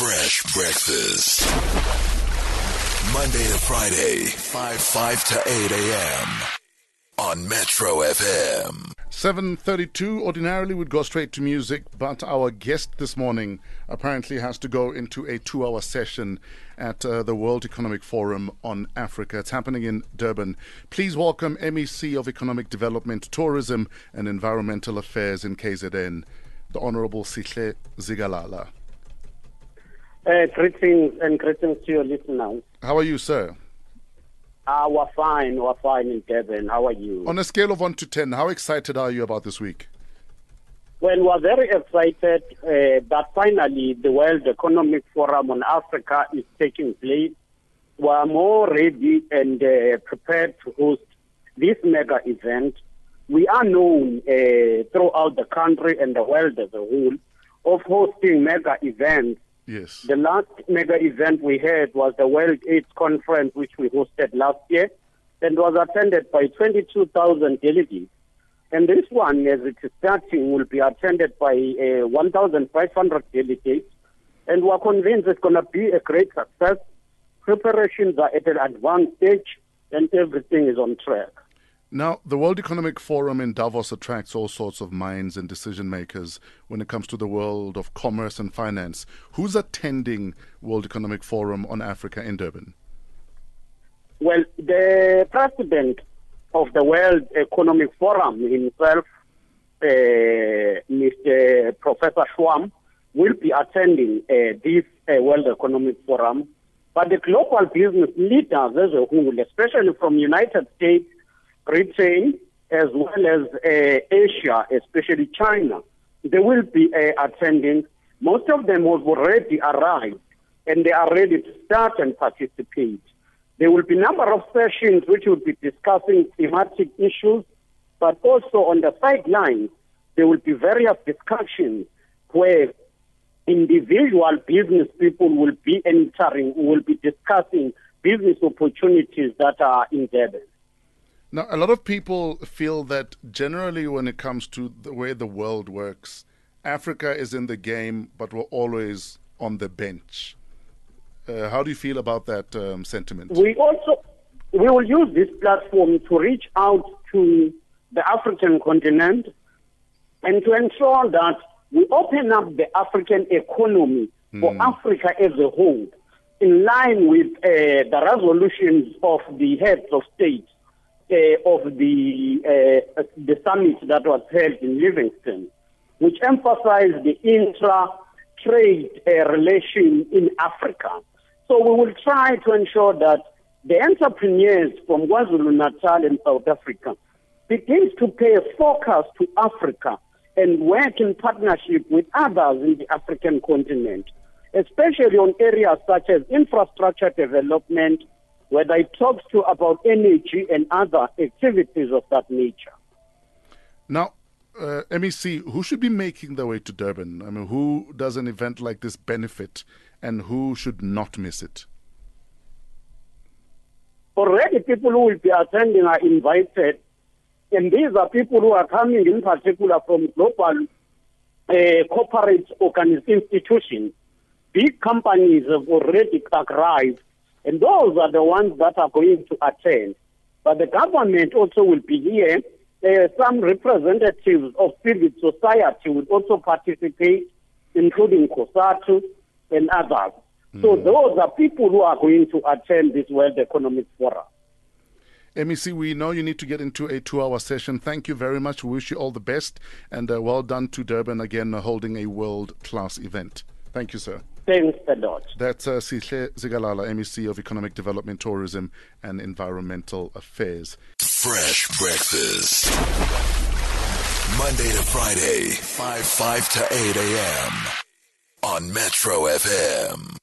Fresh breakfast. Monday to Friday, 5 5 to 8 a.m. on Metro FM. 7.32, ordinarily would go straight to music, but our guest this morning apparently has to go into a two-hour session at uh, the World Economic Forum on Africa. It's happening in Durban. Please welcome MEC of Economic Development, Tourism and Environmental Affairs in KZN, the Honorable Sihle Zikalala. Uh, greetings and greetings to your listeners. How are you, sir? Uh, we're fine, we're fine in Durban. How are you? On a scale of 1 to 10, how excited are you about this week? Well, we're very excited uh, that finally the World Economic Forum on Africa is taking place. We're more ready and uh, prepared to host this mega event. We are known uh, throughout the country and the world as a whole of hosting mega events Yes. The last mega event we had was the World AIDS Conference, which we hosted last year, and was attended by 22,000 delegates. And this one, as it is starting, will be attended by uh, 1,500 delegates. And we're convinced it's going to be a great success. Preparations are at an advanced stage, and everything is on track. Now, the World Economic Forum in Davos attracts all sorts of minds and decision makers when it comes to the world of commerce and finance. Who's attending World Economic Forum on Africa in Durban? Well, the president of the World Economic Forum himself, uh, Mr. Professor Schwab, will be attending uh, this uh, World Economic Forum. But the global business leaders as a whole, especially from United States, Britain, as well as uh, Asia, especially China. They will be uh, attending. Most of them have already arrived and they are ready to start and participate. There will be a number of sessions which will be discussing thematic issues, but also on the sidelines, there will be various discussions where individual business people will be entering, will be discussing business opportunities that are in Durban. Now, a lot of people feel that generally, when it comes to the way the world works, Africa is in the game, but we're always on the bench. Uh, how do you feel about that um, sentiment? We also we will use this platform to reach out to the African continent and to ensure that we open up the African economy for Hmm. Africa as a whole, in line with uh, the resolutions of the heads of state of the uh, the summit that was held in Livingstone, which emphasized the intra-trade uh, relation in Africa. So we will try to ensure that the entrepreneurs from KwaZulu-Natal and South Africa begins to pay a focus to Africa and work in partnership with others in the African continent, especially on areas such as infrastructure development, whether it talks to about energy and other activities of that nature. Now, uh, MEC, who should be making their way to Durban? I mean, who does an event like this benefit and who should not miss it? Already people who will be attending are invited, and these are people who are coming in particular from global uh, corporate organiz- institutions. Big companies have already arrived, and those are the ones that are going to attend. But the government also will be here. Uh, some representatives of civil society will also participate, including COSATU and others. So those are people who are going to attend this World Economic Forum. MEC, we know you need to get into a two hour session. Thank you very much. We wish you all the best and uh, well done to Durban again, uh, holding a world class event. Thank you, sir. Thanks a lot. That's uh, Sihle Zikalala, MEC of Economic Development, Tourism and Environmental Affairs. Fresh breakfast. Monday to Friday, 5 5 to 8 a.m. on Metro FM.